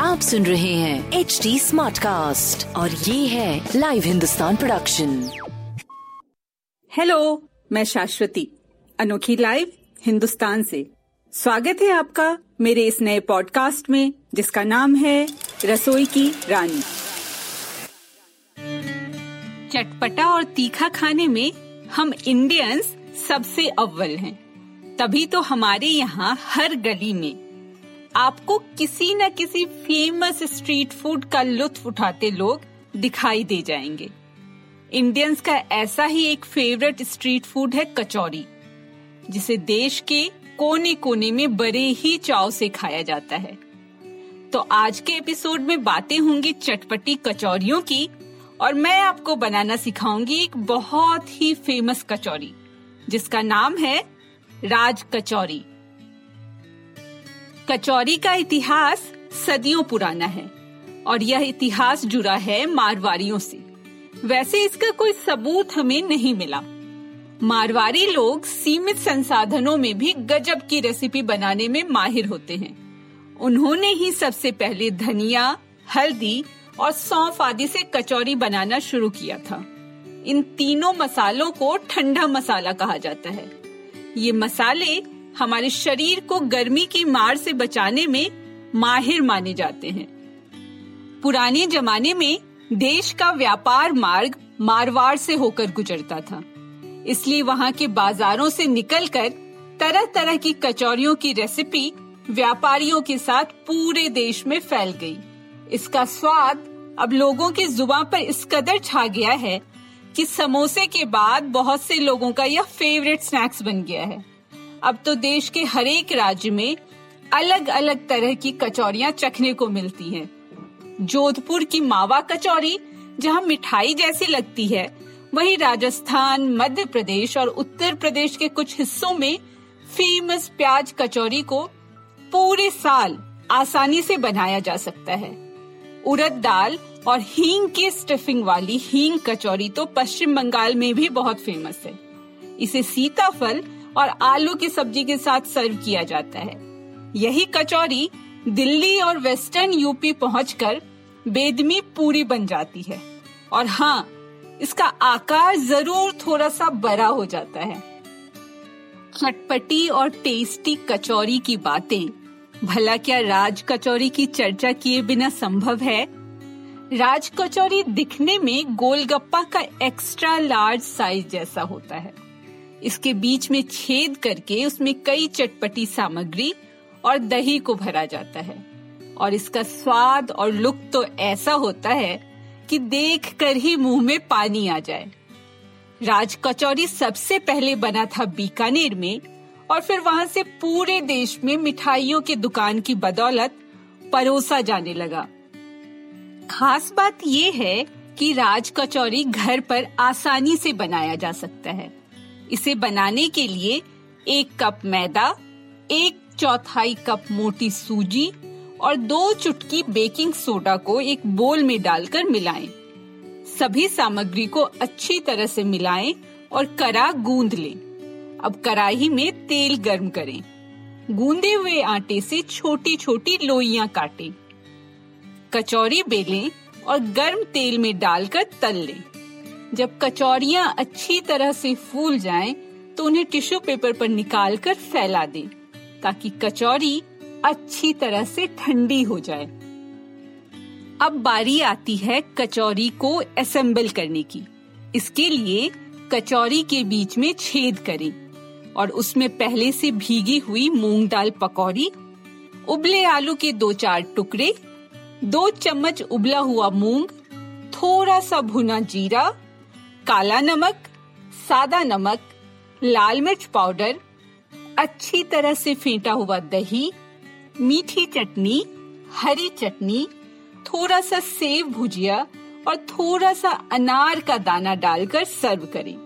आप सुन रहे हैं एच डी स्मार्ट कास्ट और ये है लाइव हिंदुस्तान प्रोडक्शन हेलो मैं शाश्वती अनोखी लाइव हिंदुस्तान से। स्वागत है आपका मेरे इस नए पॉडकास्ट में जिसका नाम है रसोई की रानी। चटपटा और तीखा खाने में हम इंडियंस सबसे अव्वल हैं। तभी तो हमारे यहाँ हर गली में आपको किसी न किसी फ़ेमस स्ट्रीट फ़ूड का लुत्फ उठाते लोग दिखाई दे जाएँगे। इंडियंस का ऐसा ही एक फेवरेट स्ट्रीट फ़ूड है कचौरी जिसे देश के कोने कोने में बड़े ही चाव से खाया जाता है। तो आज के एपिसोड में बातें होंगी चटपटी कचौरियों की, और मैं आपको बनाना सिखाऊँगी एक बहुत ही फ़ेमस कचौरी जिसका नाम है राज कचौरी। कचौरी का इतिहास सदियों पुराना है और यह इतिहास जुड़ा है मारवाड़ियों से। वैसे इसका कोई सबूत हमें नहीं मिला। मारवाड़ी लोग सीमित संसाधनों में भी गजब की रेसिपी बनाने में माहिर होते हैं। उन्होंने ही सबसे पहले धनिया, हल्दी और सौंफ आदि से कचौरी बनाना शुरू किया था। इन तीनों मसालों को ठंडा मसाला कहा जाता है। ये मसाले हमारे शरीर को गर्मी की मार से बचाने में माहिर माने जाते हैं। पुराने जमाने में देश का व्यापार मार्ग मारवाड़ से होकर गुजरता था। इसलिए वहाँ के बाजारों से निकलकर तरह तरह की कचौरियों की रेसिपी व्यापारियों के साथ पूरे देश में फैल गई। इसका स्वाद अब लोगों की ज़ुबान पर इस कदर छा गया है कि समोसे के बाद बहुत से लोगों का यह फेवरेट स्नैक्स बन गया है अब तो देश के हर एक राज्य में अलग अलग तरह की कचौरियाँ चखने को मिलती हैं। जोधपुर की मावा कचौरी जहाँ मिठाई जैसी लगती है, वहीं राजस्थान, मध्य प्रदेश और उत्तर प्रदेश के कुछ हिस्सों में फ़ेमस प्याज कचौरी को पूरे साल आसानी से बनाया जा सकता है उड़द दाल और हींग की स्टफिंग वाली हींग कचौरी तो पश्चिम बंगाल में भी बहुत फ़ेमस है। इसे सीताफल और आलू की सब्ज़ी के साथ सर्व किया जाता है। यही कचौरी दिल्ली और वेस्टर्न यूपी पहुंचकर बेदमी पूरी बन जाती है। और हाँ इसका आकार ज़रूर थोड़ा सा बड़ा हो जाता है। चटपटी और टेस्टी कचौरी की बातें। भला क्या राज कचौरी की चर्चा किए बिना संभव है? राज कचौरी दिखने में गोलगप्पा का एक्स्ट्रा लार्ज साइज़ जैसा होता है। इसके बीच में छेद करके उसमें कई चटपटी सामग्री और दही को भरा जाता है। और इसका स्वाद और लुक तो ऐसा होता है कि देख कर ही मुँह में पानी आ जाए। राज कचौरी सबसे पहले बना था बीकानेर में और फिर वहाँ से पूरे देश में मिठाइयों की दुकान की बदौलत परोसा जाने लगा। खास बात ये है कि राज कचौरी घर पर आसानी से बनाया जा सकता है इसे बनाने के लिए एक कप मैदा, एक चौथाई कप मोटी सूजी और दो चुटकी बेकिंग सोडा को एक बोल में डालकर मिलाएँ। सभी सामग्री को अच्छी तरह से मिलाएँ और करा गूंद लें। अब कढ़ाई में तेल गर्म करें गूंदे हुए आटे से छोटी छोटी लोइयाँ काटें कचौरी बेलें और गर्म तेल में डालकर तल लें। जब कचौरियाँ अच्छी तरह से फूल जाएँ, तो उन्हें टिश्यू पेपर पर निकालकर फैला दें ताकि कचौरी अच्छी तरह से ठंडी हो जाए। अब बारी आती है कचौरी को असेंबल करने की। इसके लिए कचौरी के बीच में छेद करें और उसमें पहले से भीगी हुई मूंग दाल पकौड़ी उबले आलू के दो चार टुकड़े दो चम्मच उबला हुआ मूंग, थोड़ा सा भुना जीरा, काला नमक, सादा नमक, लाल मिर्च पाउडर, अच्छी तरह से फेंटा हुआ दही, मीठी चटनी, हरी चटनी, थोड़ा सा सेव भुजिया और थोड़ा सा अनार का दाना डालकर सर्व करें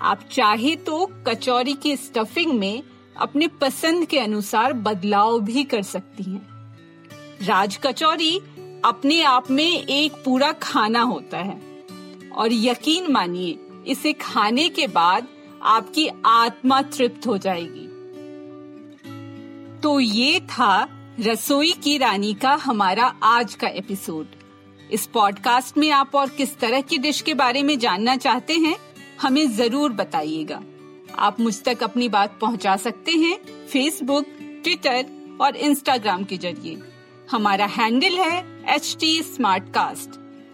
आप चाहे तो कचौरी की स्टफिंग में अपने पसंद के अनुसार बदलाव भी कर सकती हैं। राज कचौरी अपने आप में एक पूरा खाना होता है। और यकीन मानिए, इसे खाने के बाद आपकी आत्मा तृप्त हो जाएगी। तो ये था रसोई की रानी का हमारा आज का एपिसोड। इस पॉडकास्ट में आप और किस तरह की डिश के बारे में जानना चाहते हैं, हमें ज़रूर बताइएगा। आप मुझ तक अपनी बात पहुँचा सकते हैं फेसबुक ट्विटर और इंस्टाग्राम के ज़रिए। हमारा हैंडल है एच टी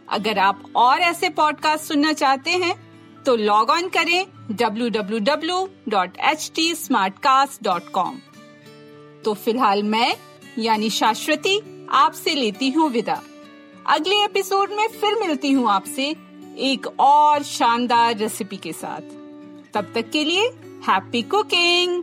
अगर आप और ऐसे पॉडकास्ट सुनना चाहते हैं तो लॉग ऑन करें www.htsmartcast.com तो फ़िलहाल मैं, यानी शाश्वती, आपसे लेती हूँ विदा। अगले एपिसोड में फिर मिलती हूँ आपसे एक और शानदार रेसिपी के साथ। तब तक के लिए हैप्पी कुकिंग